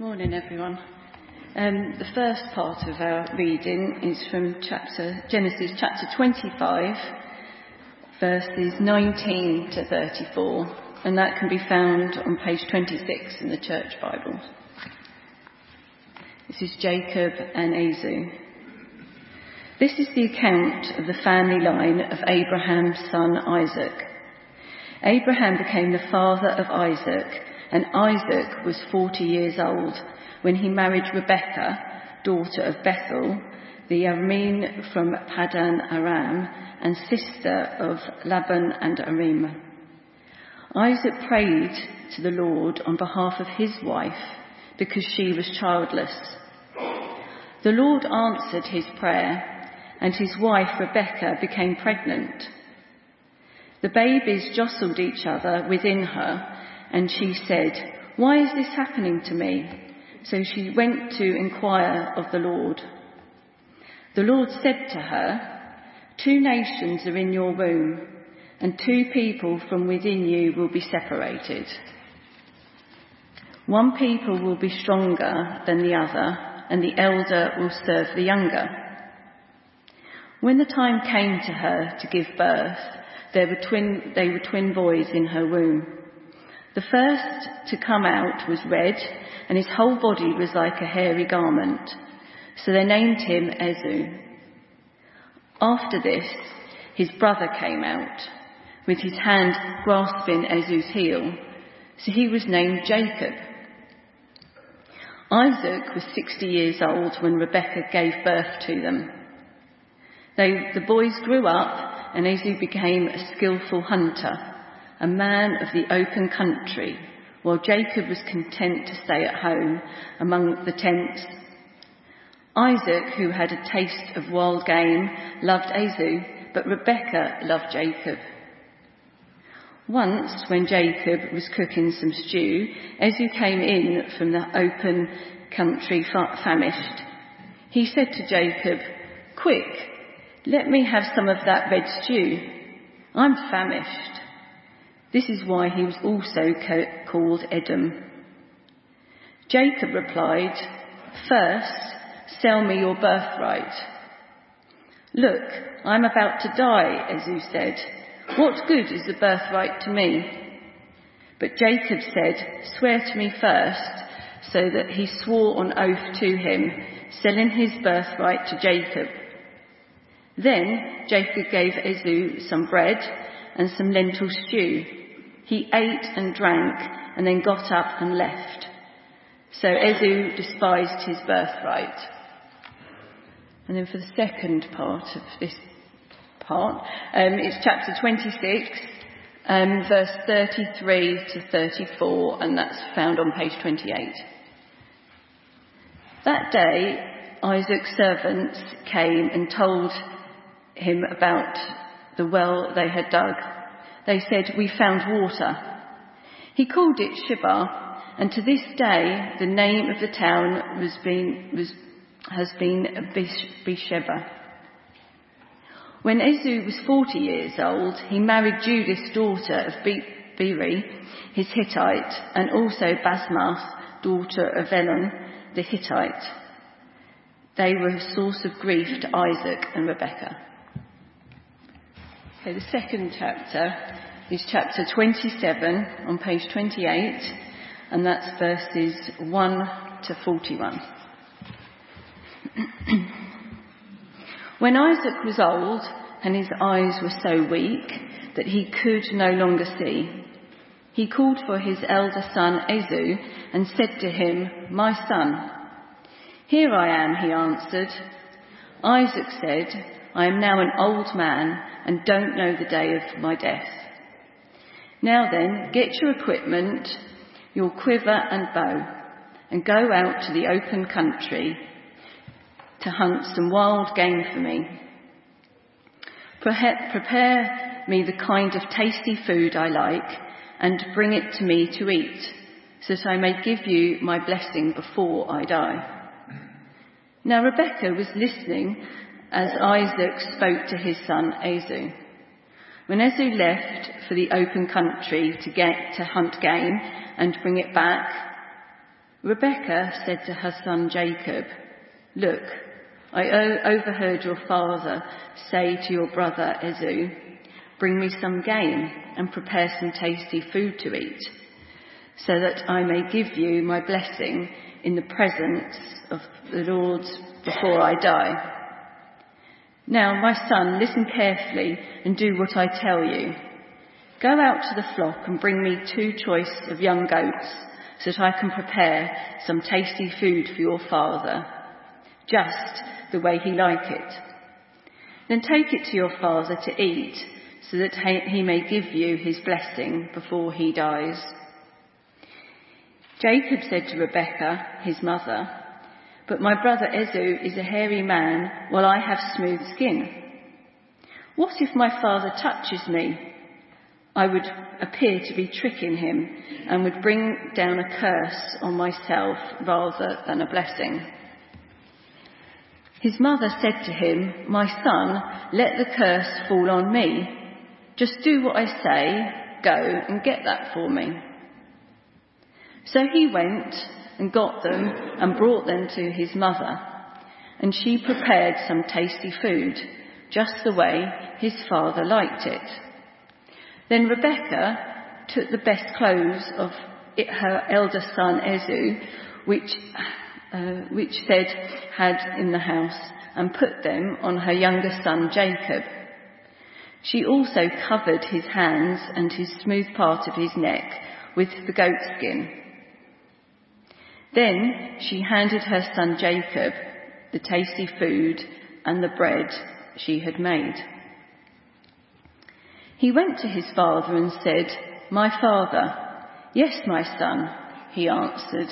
Morning, everyone. Um, the first part of our reading is from chapter, Genesis chapter 25, verses 19 to 34, and that can be found on page 26 in the Church Bible. This is Jacob and Esau. This is the account of the family line of Abraham's son Isaac. Abraham became the father of Isaac and Isaac was 40 years old when he married Rebekah, daughter of Bethuel, the Aramean from Paddan Aram, and sister of Laban and Aram. Isaac prayed to the Lord on behalf of his wife because she was childless. The Lord answered his prayer, and his wife Rebekah became pregnant. The babies jostled each other within her and she said, Why is this happening to me? So she went to inquire of the Lord. The Lord said to her, Two nations are in your womb, and two people from within you will be separated. One people will be stronger than the other, and the elder will serve the younger. When the time came to her to give birth, there were twin, they were twin boys in her womb. The first to come out was red, and his whole body was like a hairy garment. So they named him Esau. After this, his brother came out, with his hand grasping Esau's heel. So he was named Jacob. Isaac was 60 years old when Rebekah gave birth to them. They, the boys grew up, and Esau became a skillful hunter a man of the open country, while Jacob was content to stay at home among the tents. Isaac, who had a taste of wild game, loved Esau, but Rebekah loved Jacob. Once, when Jacob was cooking some stew, Esau came in from the open country famished. He said to Jacob, Quick, let me have some of that red stew. I'm famished. This is why he was also called Edom. Jacob replied, First, sell me your birthright. Look, I'm about to die, Esau said. What good is the birthright to me? But Jacob said, Swear to me first, so that he swore on oath to him, selling his birthright to Jacob. Then Jacob gave Esau some bread and some lentil stew. He ate and drank and then got up and left. So Esau despised his birthright. And then for the second part of this part, um, it's chapter 26, um, verse 33 to 34, and that's found on page 28. That day, Isaac's servants came and told him about the well they had dug they said, We found water. He called it Sheba, and to this day the name of the town was been, was, has been Beersheba. When Esau was 40 years old, he married Judith's daughter of Beeri, his Hittite, and also Basmath, daughter of Elon, the Hittite. They were a source of grief to Isaac and Rebekah. Okay, the second chapter is chapter 27 on page 28, and that's verses 1 to 41. when Isaac was old and his eyes were so weak that he could no longer see, he called for his elder son Esau and said to him, My son. Here I am, he answered. Isaac said, I am now an old man and don't know the day of my death. Now then, get your equipment, your quiver and bow, and go out to the open country to hunt some wild game for me. Prepare me the kind of tasty food I like and bring it to me to eat, so that I may give you my blessing before I die. Now Rebecca was listening as Isaac spoke to his son Esau. When Esau left for the open country to get to hunt game and bring it back, Rebecca said to her son Jacob, Look, I overheard your father say to your brother Esau, Bring me some game and prepare some tasty food to eat, so that I may give you my blessing in the presence of the Lord before I die. Now, my son, listen carefully and do what I tell you. Go out to the flock and bring me two choice of young goats, so that I can prepare some tasty food for your father, just the way he like it. Then take it to your father to eat, so that he may give you his blessing before he dies. Jacob said to Rebekah, his mother, but my brother Esau is a hairy man, while I have smooth skin. What if my father touches me? I would appear to be tricking him and would bring down a curse on myself rather than a blessing. His mother said to him, My son, let the curse fall on me. Just do what I say, go and get that for me. So he went and got them and brought them to his mother. And she prepared some tasty food, just the way his father liked it. Then Rebecca took the best clothes of her elder son Esau, which, uh, which said had in the house, and put them on her younger son Jacob. She also covered his hands and his smooth part of his neck with the goatskin then she handed her son Jacob the tasty food and the bread she had made. He went to his father and said, My father. Yes, my son, he answered.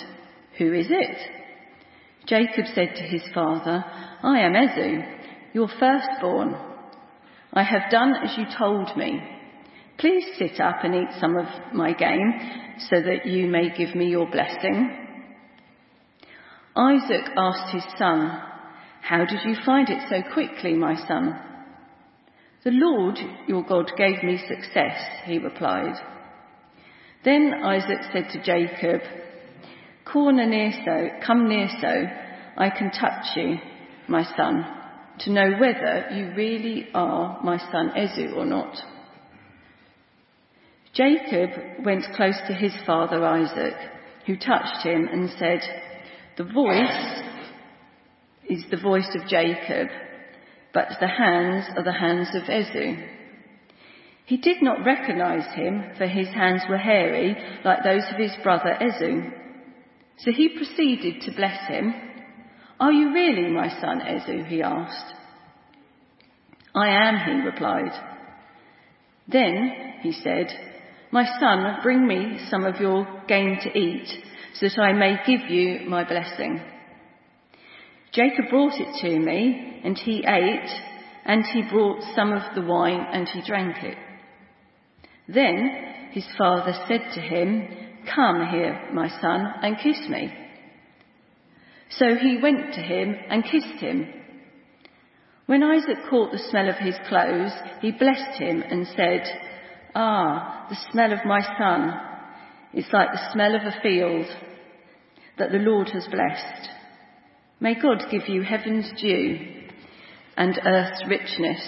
Who is it? Jacob said to his father, I am Esau, your firstborn. I have done as you told me. Please sit up and eat some of my game so that you may give me your blessing. Isaac asked his son, How did you find it so quickly, my son? The Lord your God gave me success, he replied. Then Isaac said to Jacob, Come near so, come near so, I can touch you, my son, to know whether you really are my son Esau or not. Jacob went close to his father Isaac, who touched him and said, the voice is the voice of Jacob, but the hands are the hands of Esau. He did not recognize him, for his hands were hairy, like those of his brother Esau. So he proceeded to bless him. Are you really my son Esau? he asked. I am, he replied. Then, he said, My son, bring me some of your game to eat so that I may give you my blessing. Jacob brought it to me, and he ate, and he brought some of the wine, and he drank it. Then his father said to him, Come here, my son, and kiss me. So he went to him and kissed him. When Isaac caught the smell of his clothes, he blessed him and said, Ah, the smell of my son it's like the smell of a field that the Lord has blessed. May God give you heaven's dew and earth's richness,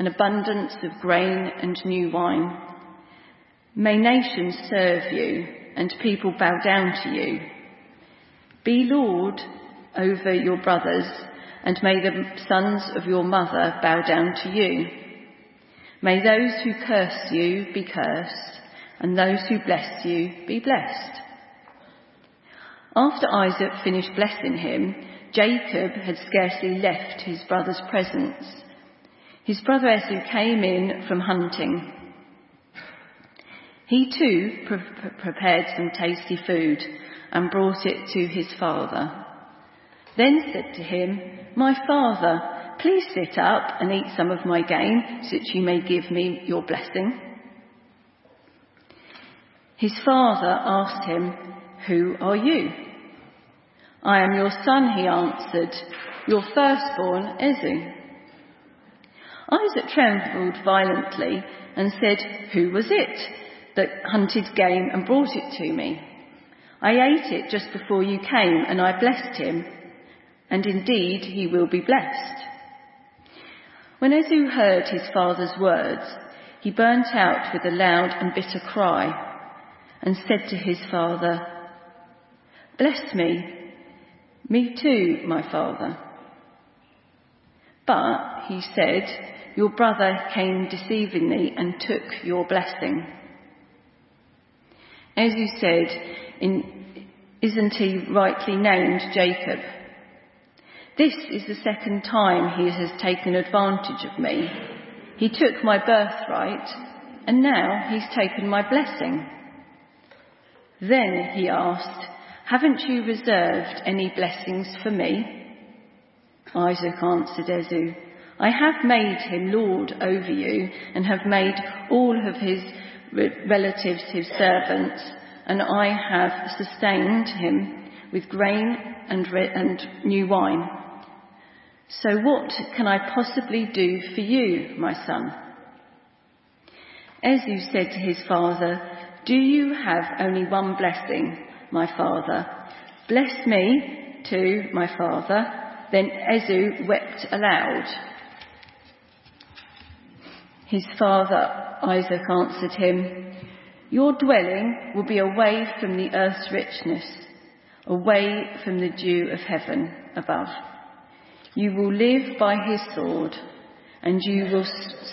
an abundance of grain and new wine. May nations serve you and people bow down to you. Be Lord over your brothers, and may the sons of your mother bow down to you. May those who curse you be cursed, and those who bless you be blessed. After Isaac finished blessing him, Jacob had scarcely left his brother's presence. His brother Esau came in from hunting. He too pre- prepared some tasty food and brought it to his father. Then said to him, My father, please sit up and eat some of my game so that you may give me your blessing. His father asked him, Who are you? I am your son, he answered, your firstborn, Esau. Isaac trembled violently and said, Who was it that hunted game and brought it to me? I ate it just before you came and I blessed him, and indeed he will be blessed. When Esau heard his father's words, he burnt out with a loud and bitter cry and said to his father, Bless me, me too, my father. But, he said, your brother came deceivingly and took your blessing. As you said, in, isn't he rightly named Jacob? This is the second time he has taken advantage of me. He took my birthright, and now he's taken my blessing. Then he asked, Haven't you reserved any blessings for me? Isaac answered Esau, I have made him lord over you and have made all of his relatives his servants, and I have sustained him with grain and, and new wine. So what can I possibly do for you, my son? Esau said to his father, Do you have only one blessing, my father? Bless me too, my father. Then Esau wept aloud. His father Isaac answered him, Your dwelling will be away from the earth's richness, away from the dew of heaven above. You will live by his sword, and you will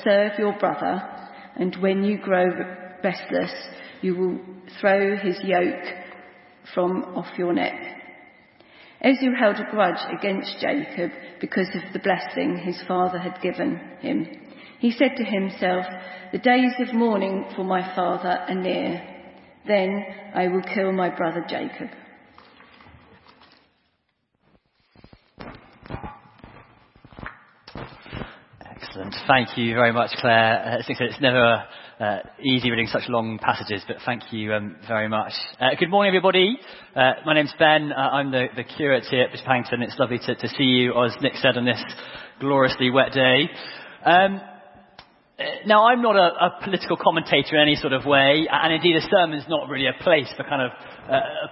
serve your brother, and when you grow restless, you will throw his yoke from off your neck. Esau held a grudge against Jacob because of the blessing his father had given him. He said to himself, The days of mourning for my father are near. Then I will kill my brother Jacob. Excellent. Thank you very much, Claire. It's never uh, easy reading such long passages, but thank you um, very much. Uh, good morning, everybody. Uh, my name's Ben. Uh, I'm the, the, curate here at Bishop Hannington. It's lovely to, to, see you, as Nick said, on this gloriously wet day. Um, uh, now, I'm not a, a, political commentator in any sort of way, and indeed a sermon's not really a place for kind of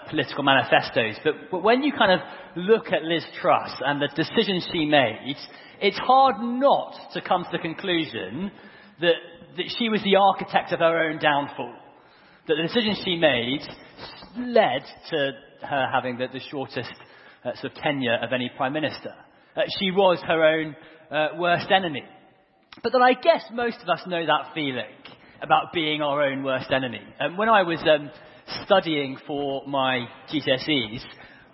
political manifestos. But, but when you kind of look at Liz Truss and the decisions she made, it's hard not to come to the conclusion that, that she was the architect of her own downfall. That the decisions she made led to her having the, the shortest uh, sort of tenure of any prime minister. Uh, she was her own uh, worst enemy. But that I guess most of us know that feeling about being our own worst enemy. And when I was um, studying for my GCSEs,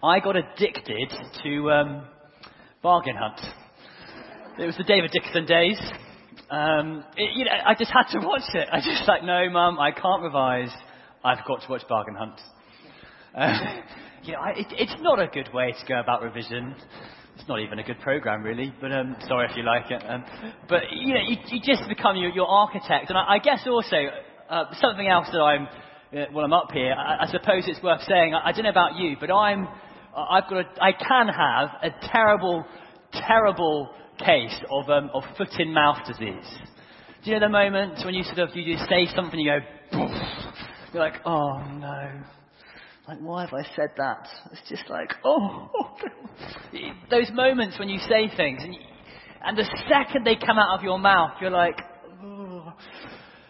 I got addicted to um, bargain hunt. It was the David Dickinson days. Um, it, you know, I just had to watch it. I just like, no, mum, I can't revise. I've got to watch Bargain Hunt. Uh, you know, I, it, it's not a good way to go about revision. It's not even a good program, really. But um, sorry if you like it. Um, but you know, you, you just become your, your architect. And I, I guess also uh, something else that I'm, uh, while I'm up here, I, I suppose it's worth saying. I, I don't know about you, but I'm, I've got, a, I can have a terrible, terrible case of, um, of foot in mouth disease. Do you know the moment when you sort of you just say something, you go, you're like, oh no. Like, why have I said that? It's just like, oh. Those moments when you say things, and, you, and the second they come out of your mouth, you're like.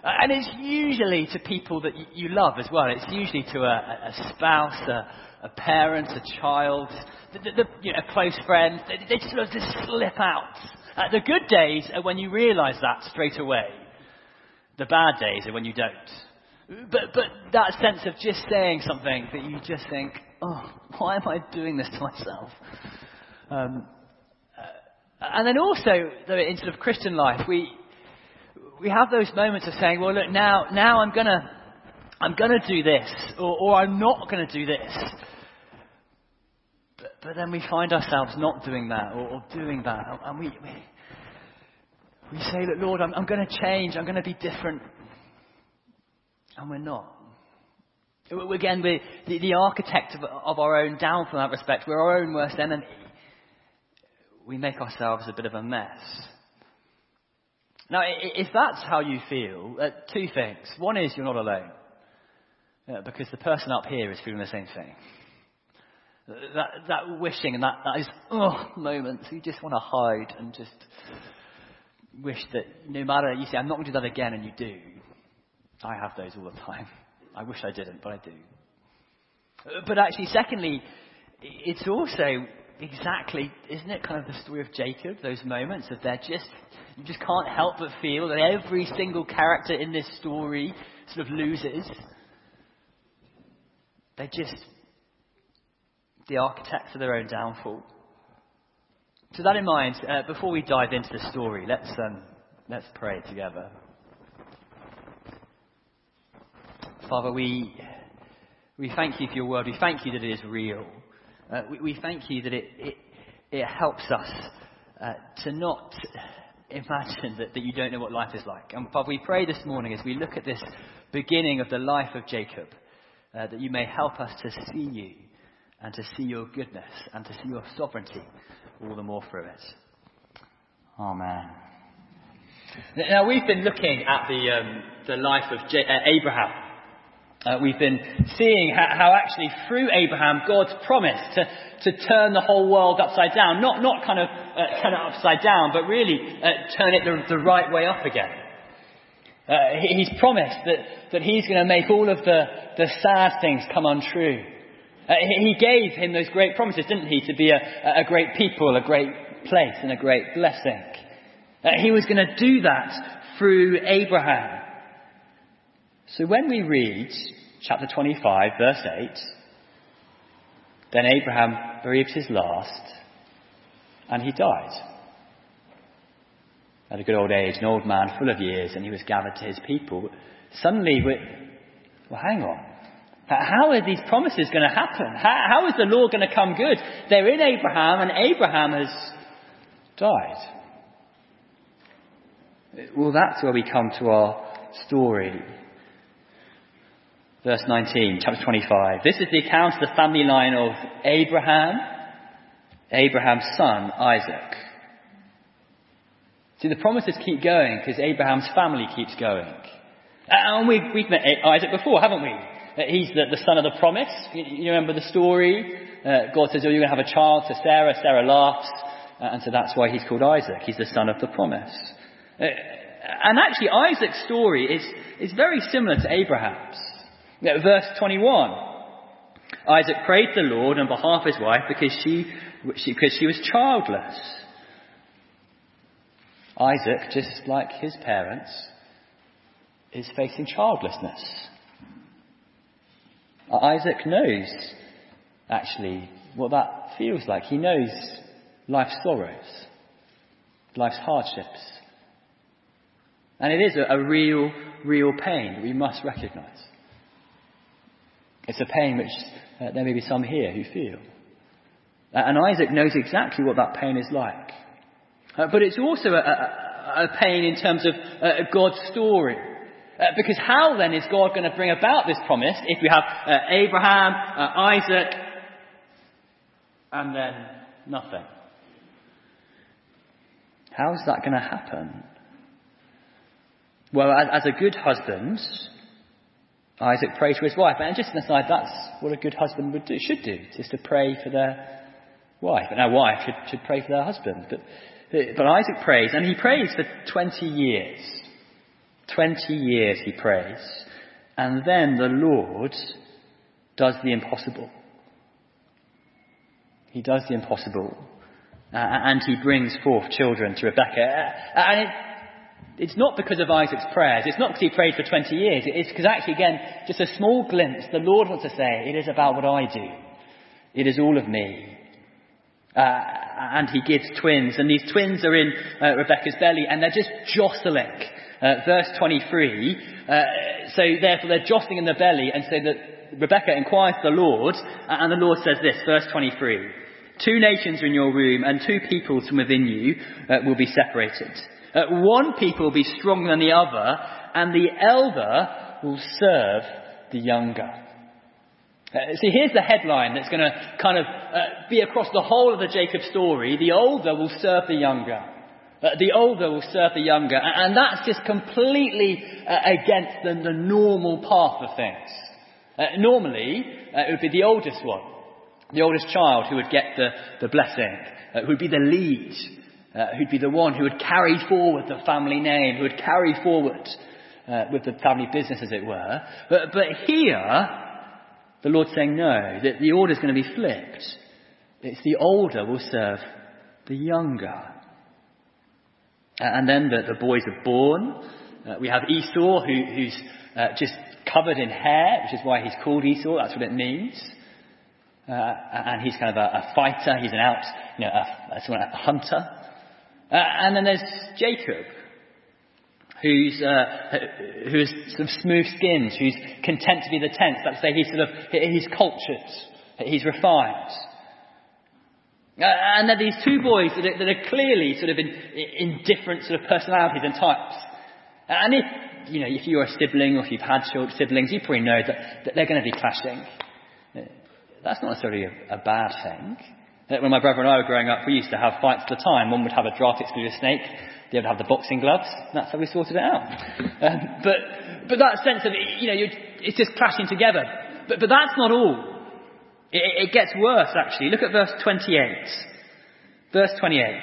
And it's usually to people that you love as well. It's usually to a, a spouse, a, a parent, a child, the, the, you know, a close friend. They, they sort of just slip out. Uh, the good days are when you realize that straight away. The bad days are when you don't. But, but that sense of just saying something that you just think, oh, why am I doing this to myself? Um, uh, and then also, though, in sort of Christian life, we, we have those moments of saying, well, look, now, now I'm going to I'm going to do this, or, or I'm not going to do this. But, but, then we find ourselves not doing that, or, or doing that, and we, we, we say, Look, Lord, I'm, I'm going to change, I'm going to be different. And we're not. Again, we're the, the architect of, of our own downfall in that respect. We're our own worst enemy. We make ourselves a bit of a mess. Now, if that's how you feel, uh, two things. One is you're not alone. uh, because the person up here is feeling the same thing. That, that wishing and that, that is, oh, moments you just want to hide and just wish that no matter, you say, I'm not going to do that again, and you do. I have those all the time. I wish I didn't, but I do. But actually, secondly, it's also exactly, isn't it kind of the story of Jacob, those moments of they're just, you just can't help but feel that every single character in this story sort of loses. They're just the architects of their own downfall. So that in mind, uh, before we dive into the story, let's, um, let's pray together. Father, we, we thank you for your word. We thank you that it is real. Uh, we, we, thank you that it, it, it helps us uh, to not imagine that, that you don't know what life is like. And Father, we pray this morning as we look at this beginning of the life of Jacob, uh, that you may help us to see you and to see your goodness and to see your sovereignty all the more through it. Amen. Now, we've been looking at the, um, the life of J- uh, Abraham. Uh, we've been seeing how, how, actually through Abraham, God's promise to, to turn the whole world upside down, not, not kind of uh, turn it upside down, but really uh, turn it the, the, right way up again. Uh, he's promised that, that he's going to make all of the, the sad things come untrue. Uh, he gave him those great promises, didn't he, to be a, a great people, a great place, and a great blessing. Uh, he was going to do that through Abraham. So when we read chapter 25, verse 8, then Abraham breathed his last and he died. At a good old age, an old man full of years, and he was gathered to his people. Suddenly, we well, hang on. How are these promises going to happen? How, how is the law going to come good? They're in Abraham, and Abraham has died. Well, that's where we come to our story. Verse 19, chapter 25. This is the account of the family line of Abraham, Abraham's son, Isaac. See, the promises keep going because Abraham's family keeps going. And we've, we've met Isaac before, haven't we? He's the, the son of the promise. You, you remember the story? Uh, God says, oh, you're going to have a child to Sarah. Sarah laughs. Uh, and so that's why he's called Isaac. He's the son of the promise. Uh, and actually, Isaac's story is, is very similar to Abraham's. Know, verse 21. Isaac prayed the Lord on behalf of his wife because she, she, because she was childless. Isaac, just like his parents, is facing childlessness. Uh, Isaac knows, actually, what that feels like. He knows life's sorrows, life's hardships. And it is a, a real, real pain that we must recognize. It's a pain which uh, there may be some here who feel. Uh, and Isaac knows exactly what that pain is like. Uh, but it's also a, a, a, pain in terms of uh, God's story. Uh, because how then is God going to bring about this promise if we have uh, Abraham, uh, Isaac, and then nothing? How is that going to happen? Well, as, as, a good husband, Isaac prayed for his wife. And just an aside, that's what a good husband would do, should do, is to pray for their wife. And our wife should, should pray for their husband. But, but Isaac prays, and he prays for 20 years. 20 years he prays. And then the Lord does the impossible. He does the impossible. Uh, and he brings forth children to Rebecca. Uh, and it, it's not because of Isaac's prayers. It's not because he prayed for 20 years. It's because actually, again, just a small glimpse. The Lord wants to say, it is about what I do. It is all of me. Uh, and he gives twins. And these twins are in uh, Rebekah's belly and they're just jostling. Uh, verse 23, uh, so therefore they're jostling in the belly, and so that Rebecca inquires the Lord, and the Lord says this, verse 23, Two nations are in your womb, and two peoples from within you uh, will be separated. Uh, one people will be stronger than the other, and the elder will serve the younger. Uh, see, here's the headline that's going to kind of uh, be across the whole of the Jacob story. The older will serve the younger. Uh, the older will serve the younger. And that's just completely uh, against the, the, normal path of things. Uh, normally, uh, it would be the oldest one, the oldest child who would get the, the blessing, who would be the lead, uh, who'd be the one who would carry forward the family name, who would carry forward uh, with the family business, as it were. But, but here, the Lord's saying no, that the order's going to be flipped. It's the older will serve the younger. And then the, the boys are born. Uh, we have Esau, who, who's uh, just covered in hair, which is why he's called Esau. That's what it means. Uh, and he's kind of a, a, fighter. He's an out, you know, a, a, a hunter. Uh, and then there's Jacob, who's uh, who's sort of smooth-skinned, who's content to be the tenth. That's to say, he's sort of he's cultured, he's refined. Uh, and then these two boys that are, that are clearly sort of in, in different sort of personalities and types. And if you know, if you're a sibling or if you've had siblings, you probably know that, that they're going to be clashing. Uh, that's not necessarily a, a bad thing. When my brother and I were growing up, we used to have fights at the time. One would have a draft exclusive snake, the other have the boxing gloves. That's how we sorted it out. Um, but, but that sense of, you know, it's just clashing together. But, but that's not all. It, it gets worse, actually. Look at verse 28. Verse 28.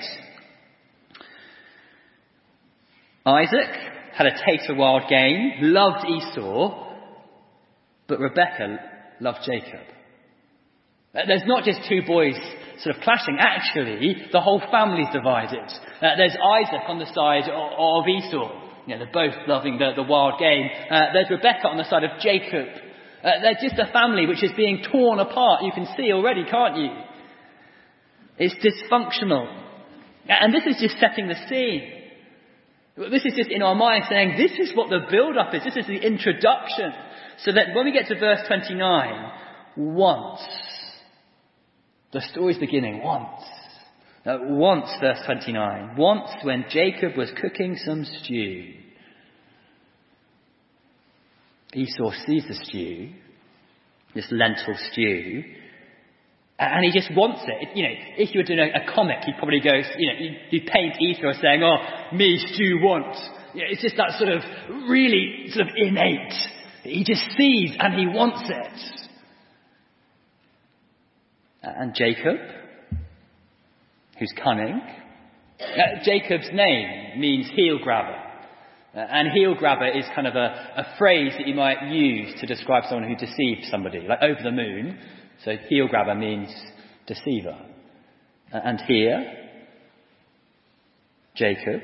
Isaac had a taste for wild game, loved Esau, but Rebekah loved Jacob. There's not just two boys sort of clashing. Actually, the whole family's divided. Uh, there's Isaac on the side of, of Esau. You know, they're both loving the, the wild game. Uh, there's Rebecca on the side of Jacob. Uh, they're just a family which is being torn apart. You can see already, can't you? It's dysfunctional. And this is just setting the scene. This is just in our mind saying this is what the build up is. This is the introduction. So that when we get to verse 29, once, the story's beginning once. Uh, once, verse 29. Once when Jacob was cooking some stew. Esau sees the stew, this lentil stew, and he just wants it. You know, if you were doing a, a comic, he'd probably go, you know, you'd, you'd paint Esau saying, oh, me, stew, want. You know, it's just that sort of really sort of innate. He just sees and he wants it. And Jacob, who's cunning, uh, Jacob's name means heel grabber. Uh, and heel grabber is kind of a, a phrase that you might use to describe someone who deceives somebody, like over the moon. So heel grabber means deceiver. Uh, and here, Jacob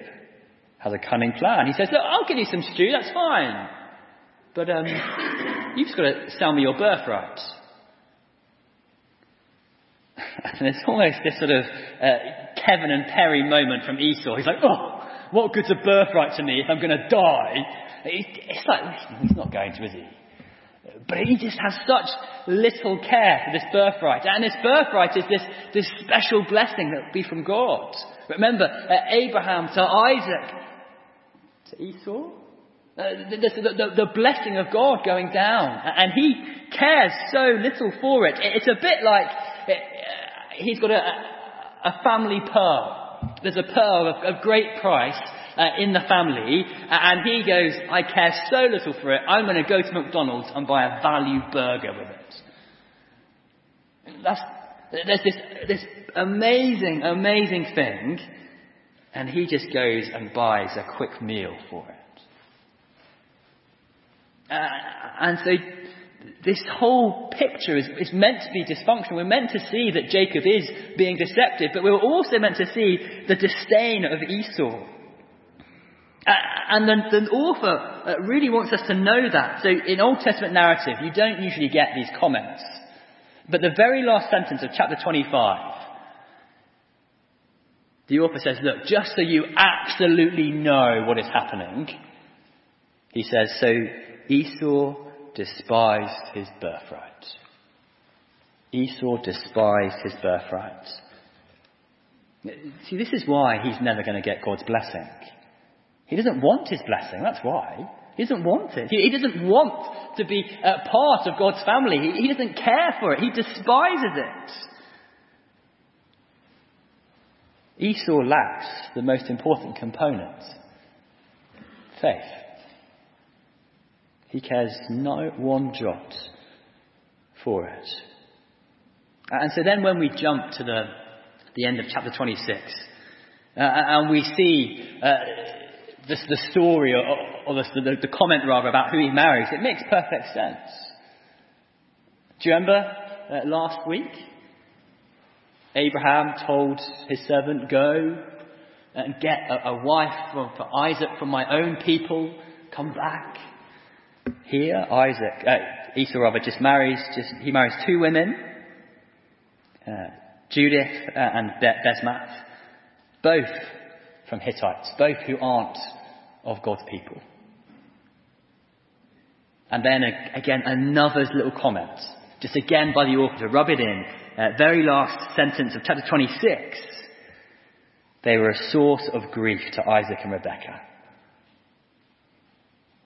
has a cunning plan. He says, look, I'll give you some stew, that's fine. But um, you've just got to sell me your birthright. And it's almost this sort of uh, Kevin and Perry moment from Esau. He's like, oh, what good's a birthright to me if I'm going to die? It's like, he's not going to, is he? But he just has such little care for this birthright. And this birthright is this, this special blessing that will be from God. Remember, uh, Abraham to Isaac to Esau. Uh, the, the, the, the, blessing of God going down. And he cares so little for it. It's a bit like he's got a, a family pearl. There's a pearl of, of great price uh, in the family, and he goes, I care so little for it, I'm going to go to McDonald's and buy a value burger with it. That's, there's this, this amazing, amazing thing, and he just goes and buys a quick meal for it. Uh, and so this whole picture is, is, meant to be dysfunctional. We're meant to see that Jacob is being deceptive, but we're also meant to see the disdain of Esau. Uh, and the, the author uh, really wants us to know that. So in Old Testament narrative, you don't usually get these comments. But the very last sentence of chapter 25, the author says, look, just so you absolutely know what is happening, he says, so Esau despised his birthright. Esau despised his birthright. See, this is why he's never going to get God's blessing. He doesn't want his blessing, that's why. He doesn't want it. He, doesn't want to be a part of God's family. He, he doesn't care for it. He despises it. Esau lacks the most important component faith. He cares no one jot for it. And so then when we jump to the, the end of chapter 26, uh, and we see uh, this, the story, or, or the, the, the comment rather, about who he marries, it makes perfect sense. Do you remember uh, last week? Abraham told his servant, Go and get a, a wife for, for, Isaac from my own people, come back. Here, Isaac, uh, Esau rather, just marries, just, he marries two women, uh, Judith uh, and Basemath, both from Hittites, both who aren't of God's people. And then again, another little comment, just again by the author to rub it in, uh, very last sentence of chapter 26. They were a source of grief to Isaac and Rebekah.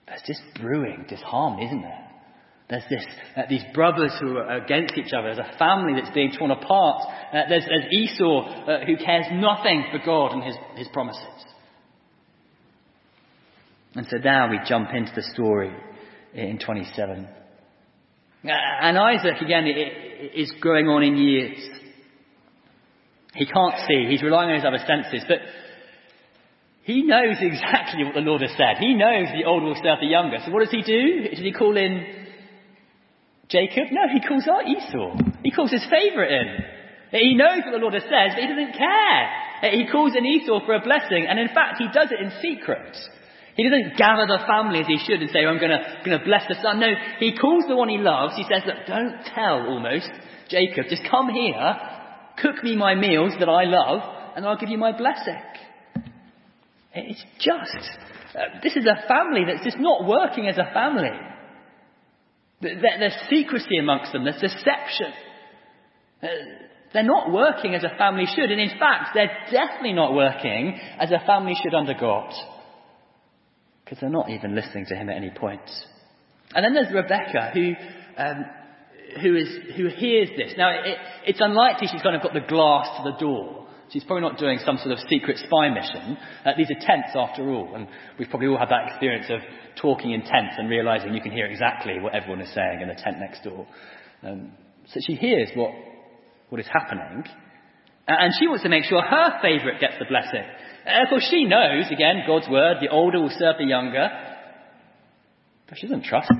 There's just brewing disharmony, isn't there? There's this, uh, these brothers who are against each other. There's a family that's being torn apart. Uh, there's, there's, Esau uh, who cares nothing for God and his, his promises. And so now we jump into the story in 27. Uh, and Isaac, again, is growing on in years. He can't see. He's relying on his other senses. But he knows exactly what the Lord has said. He knows the older will serve the younger. So what does he do? Does he call in Jacob? No, he calls out Esau. He calls his favourite in. He knows what the Lord has said, but he doesn't care. He calls in Esau for a blessing, and in fact, he does it in secret. He doesn't gather the family as he should and say, I'm going to bless the son. No, he calls the one he loves. He says, look, don't tell almost, Jacob, just come here, cook me my meals that I love, and I'll give you my blessing. It's just, uh, this is a family that's just not working as a family. There's secrecy amongst them, there's deception. Uh, they're not working as a family should, and in fact, they're definitely not working as a family should under God. Because they're not even listening to him at any point. And then there's Rebecca, who, um, who, is, who hears this. Now, it, it's unlikely she's kind of got the glass to the door. She's probably not doing some sort of secret spy mission. Uh, these are tents after all, and we've probably all had that experience of talking in tents and realizing you can hear exactly what everyone is saying in the tent next door. Um, so she hears what, what is happening, and she wants to make sure her favourite gets the blessing. And of course, she knows, again, God's word, the older will serve the younger, but she doesn't trust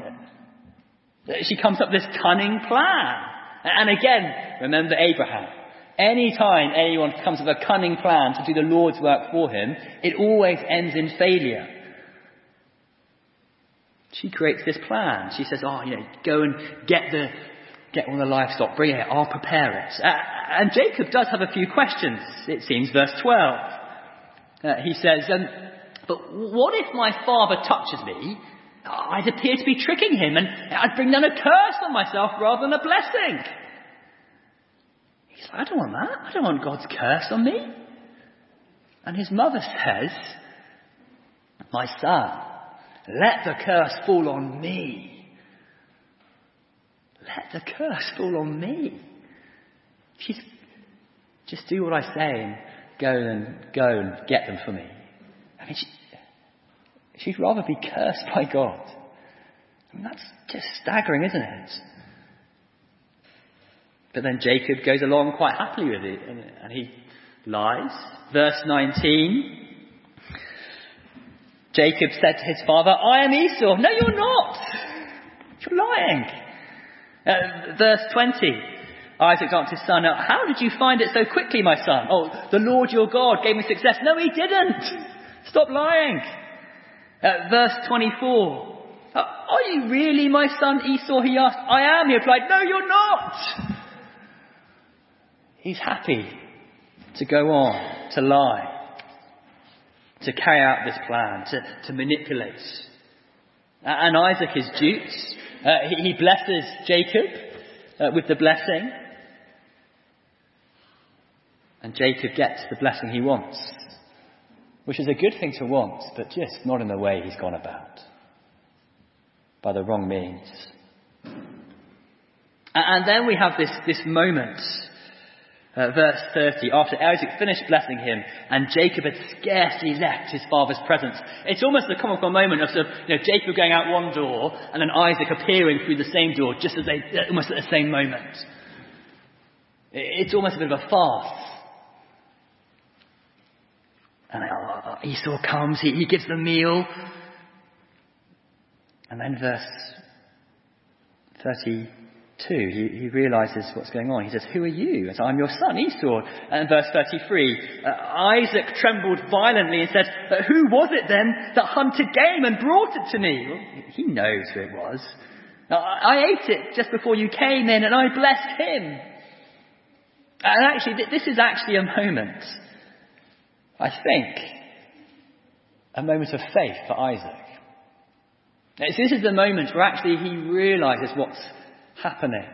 it. She comes up with this cunning plan. And again, remember Abraham. Any time anyone comes with a cunning plan to do the Lord's work for him, it always ends in failure. She creates this plan. She says, oh, you know, go and get the, get all the livestock, bring it, I'll prepare it. Uh, and Jacob does have a few questions, it seems, verse 12. Uh, he says, um, but what if my father touches me? I'd appear to be tricking him and I'd bring down a curse on myself rather than a blessing. He's like, I don't want that. I don't want God's curse on me. And his mother says, My son, let the curse fall on me. Let the curse fall on me. She's, just do what I say and go and go and get them for me. I mean, she, she'd rather be cursed by God. I mean, that's just staggering, isn't it? But then Jacob goes along quite happily with it, and he lies. Verse 19. Jacob said to his father, I am Esau. No, you're not. You're lying. Uh, verse 20. Isaac answered his son, How did you find it so quickly, my son? Oh, the Lord your God gave me success. No, he didn't. Stop lying. Uh, verse 24. Uh, are you really my son Esau? He asked. I am. He replied, No, you're not. He's happy to go on, to lie, to carry out this plan, to, to manipulate. And Isaac is duped. Uh, he, he, blesses Jacob uh, with the blessing. And Jacob gets the blessing he wants, which is a good thing to want, but just not in the way he's gone about, by the wrong means. And then we have this, this moment Uh, verse 30, after Isaac finished blessing him and Jacob had scarcely left his father's presence. It's almost the comical moment of, sort of you know, Jacob going out one door and then Isaac appearing through the same door just as they, almost at the same moment. It's almost a bit of a farce. And uh, Esau comes, he, he gives the meal. And then verse 30, 2, he, he realizes what's going on. He says, Who are you? And I'm your son, Esau. And verse 33, uh, Isaac trembled violently and said, Who was it then that hunted game and brought it to me? Well, he knows who it was. I ate it just before you came in and I blessed him. And actually, this is actually a moment, I think, a moment of faith for Isaac. This is the moment where actually he realizes what's happening.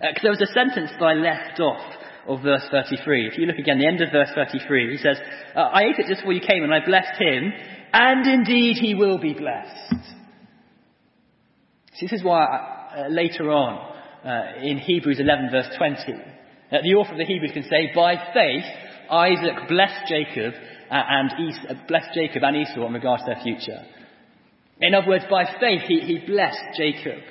Because uh, there was a sentence that I left off of verse 33. If you look again, the end of verse 33, he says, uh, I ate it just before you came and I blessed him, and indeed he will be blessed. See, this is why uh, later on, uh, in Hebrews 11 verse 20, uh, the author of the Hebrews can say, by faith, Isaac blessed Jacob uh, and Esau, blessed Jacob and Esau in regard to their future. In other words, by faith, he, he blessed Jacob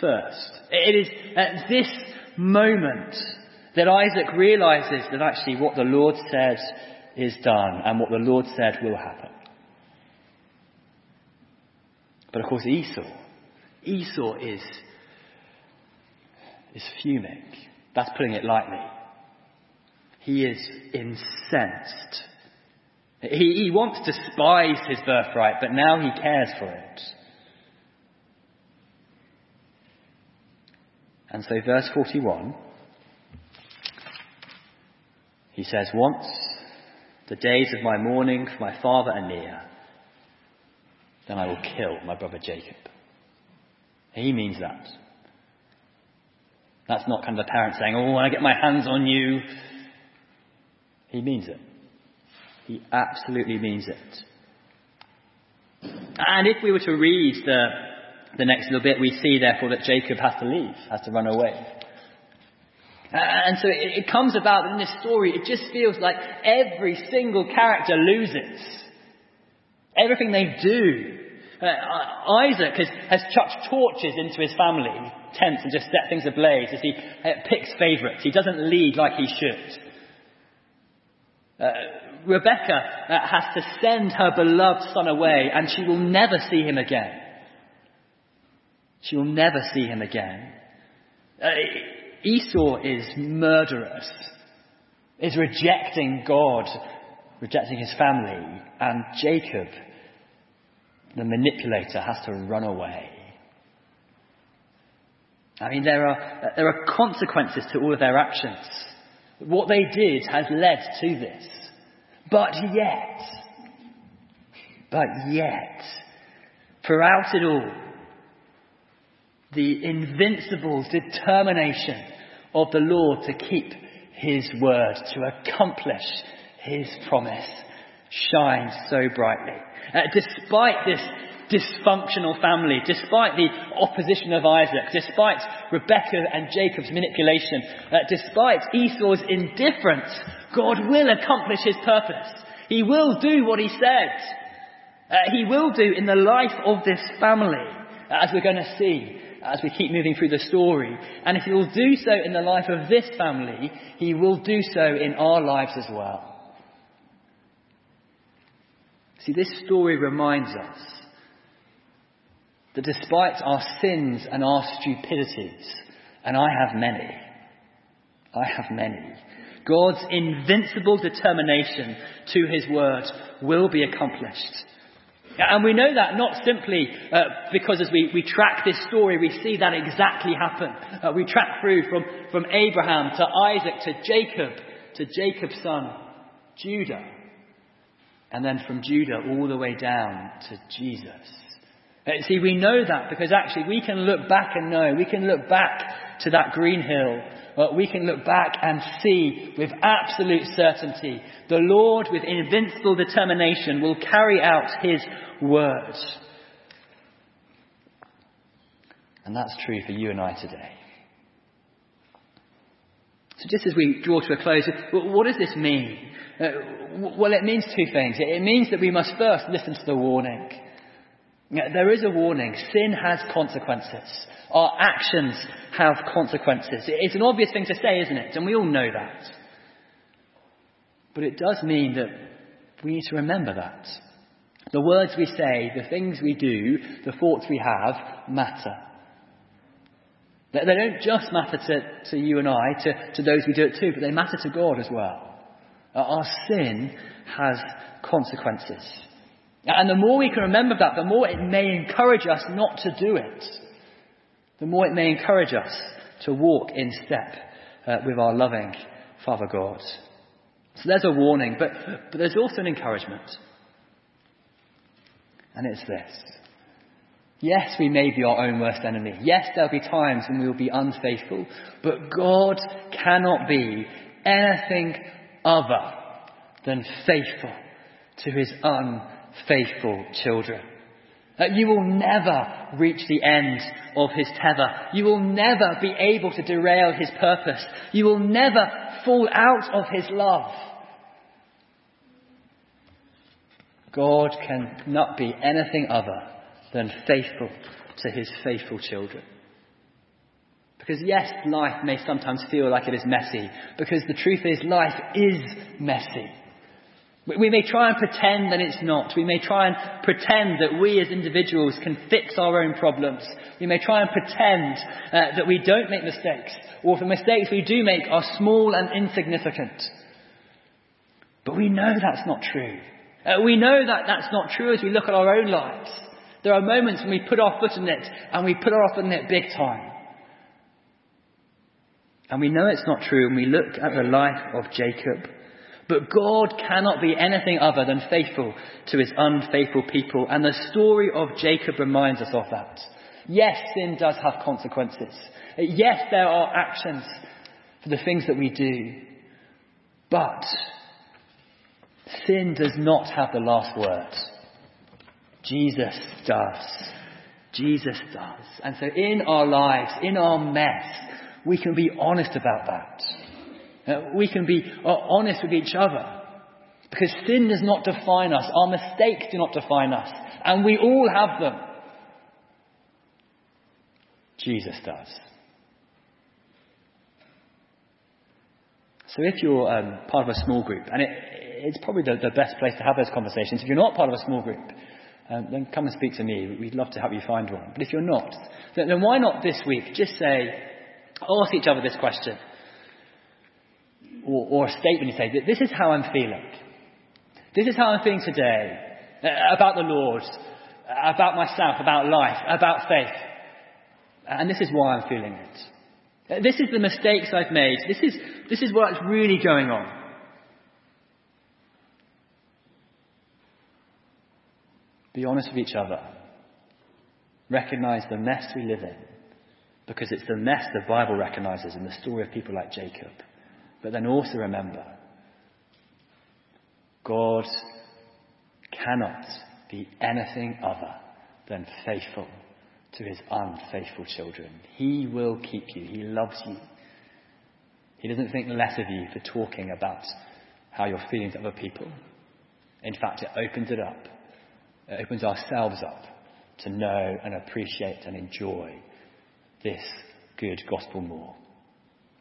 first. It is at this moment that Isaac realizes that actually what the Lord said is done and what the Lord said will happen. But of course, Esau, Esau is, is fuming. That's putting it lightly. He is incensed. He, he wants to despise his birthright, but now he cares for it. And so, verse 41, he says, Once the days of my mourning for my father are near, then I will kill my brother Jacob. He means that. That's not kind of a parent saying, Oh, when I get my hands on you. He means it. He absolutely means it. And if we were to read the the next little bit, we see therefore that Jacob has to leave, has to run away. And so it, comes about that in this story, it just feels like every single character loses. Everything they do. Uh, Isaac has, has chucked torches into his family tents and just set things ablaze as he uh, picks favourites. He doesn't lead like he should. Uh, Rebecca uh, has to send her beloved son away and she will never see him again. She will never see him again. Uh, Esau is murderous, is rejecting God, rejecting his family, and Jacob, the manipulator, has to run away. I mean, there are, there are consequences to all of their actions. What they did has led to this. But yet, but yet, throughout it all, the invincible determination of the Lord to keep his word, to accomplish his promise, shines so brightly. Uh, despite this dysfunctional family, despite the opposition of Isaac, despite Rebecca and Jacob's manipulation, uh, despite Esau's indifference, God will accomplish his purpose. He will do what he said. Uh, he will do in the life of this family, as we're going to see as we keep moving through the story. And if he will do so in the life of this family, he will do so in our lives as well. See, this story reminds us that despite our sins and our stupidities, and I have many, I have many, God's invincible determination to his word will be accomplished. And we know that not simply uh, because as we, we track this story, we see that exactly happen. Uh, we track through from, from Abraham to Isaac to Jacob to Jacob's son, Judah. And then from Judah all the way down to Jesus. Uh, see, we know that because actually we can look back and know, we can look back to that green hill uh, we can look back and see with absolute certainty the Lord, with invincible determination, will carry out his words. And that's true for you and I today. So just as we draw to a close, what does this mean? Uh, well, it means two things. It means that we must first listen to the warning. There is a warning. Sin has consequences. Our actions have consequences. It's an obvious thing to say, isn't it? And we all know that. But it does mean that we need to remember that. The words we say, the things we do, the thoughts we have matter. They don't just matter to, to you and I, to, to those we do it to, but they matter to God as well. Our sin has consequences. And the more we can remember that, the more it may encourage us not to do it. The more it may encourage us to walk in step uh, with our loving Father God. So there's a warning, but, but there's also an encouragement. And it's this. Yes, we may be our own worst enemy. Yes, there'll be times when we will be unfaithful, but God cannot be anything other than faithful to his unfaithful children. That you will never reach the end of his tether. You will never be able to derail his purpose. You will never fall out of his love. God cannot be anything other than faithful to his faithful children. Because yes, life may sometimes feel like it is messy, because the truth is life is messy. We may try and pretend that it's not. We may try and pretend that we as individuals can fix our own problems. We may try and pretend uh, that we don't make mistakes, or the mistakes we do make are small and insignificant. But we know that's not true. Uh, we know that that's not true as we look at our own lives. There are moments when we put our foot in it, and we put our foot in it big time. And we know it's not true when we look at the life of Jacob. But God cannot be anything other than faithful to his unfaithful people. And the story of Jacob reminds us of that. Yes, sin does have consequences. Yes, there are actions for the things that we do. But sin does not have the last word. Jesus does. Jesus does. And so in our lives, in our mess, we can be honest about that. Uh, we can be uh, honest with each other. Because sin does not define us. Our mistakes do not define us. And we all have them. Jesus does. So if you're um, part of a small group, and it, it's probably the, the, best place to have those conversations. If you're not part of a small group, um, then come and speak to me. We'd love to help you find one. But if you're not, then, then why not this week just say, ask each other this question or, or a statement you say, this is how I'm feeling. This is how I'm feeling today uh, about the Lord, uh, about myself, about life, about faith. And this is why I'm feeling it. Uh, this is the mistakes I've made. This is, this is what's really going on. Be honest with each other. Recognize the mess we live in. Because it's the mess the Bible recognizes in the story of people like Jacob. But then also remember, God cannot be anything other than faithful to his unfaithful children. He will keep you. He loves you. He doesn't think less of you for talking about how you're feeling to other people. In fact, it opens it up. It opens ourselves up to know and appreciate and enjoy this good gospel more.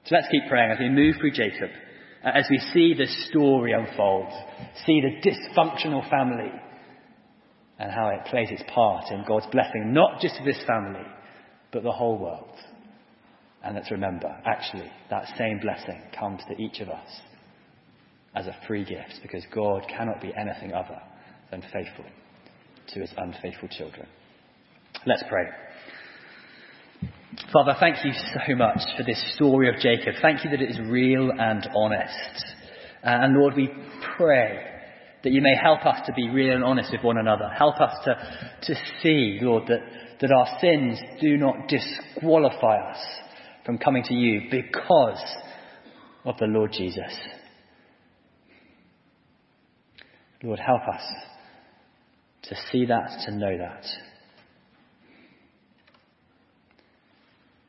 So let's keep praying as we move through Jacob, uh, as we see this story unfold, see the dysfunctional family, and how it plays its part in God's blessing, not just to this family, but the whole world. And let's remember, actually, that same blessing comes to each of us as a free gift, because God cannot be anything other than faithful to his unfaithful children. Let's pray. Father, thank you so much for this story of Jacob. Thank you that it is real and honest. Uh, and Lord, we pray that you may help us to be real and honest with one another. Help us to, to see, Lord, that, that our sins do not disqualify us from coming to you because of the Lord Jesus. Lord, help us to see that, to know that.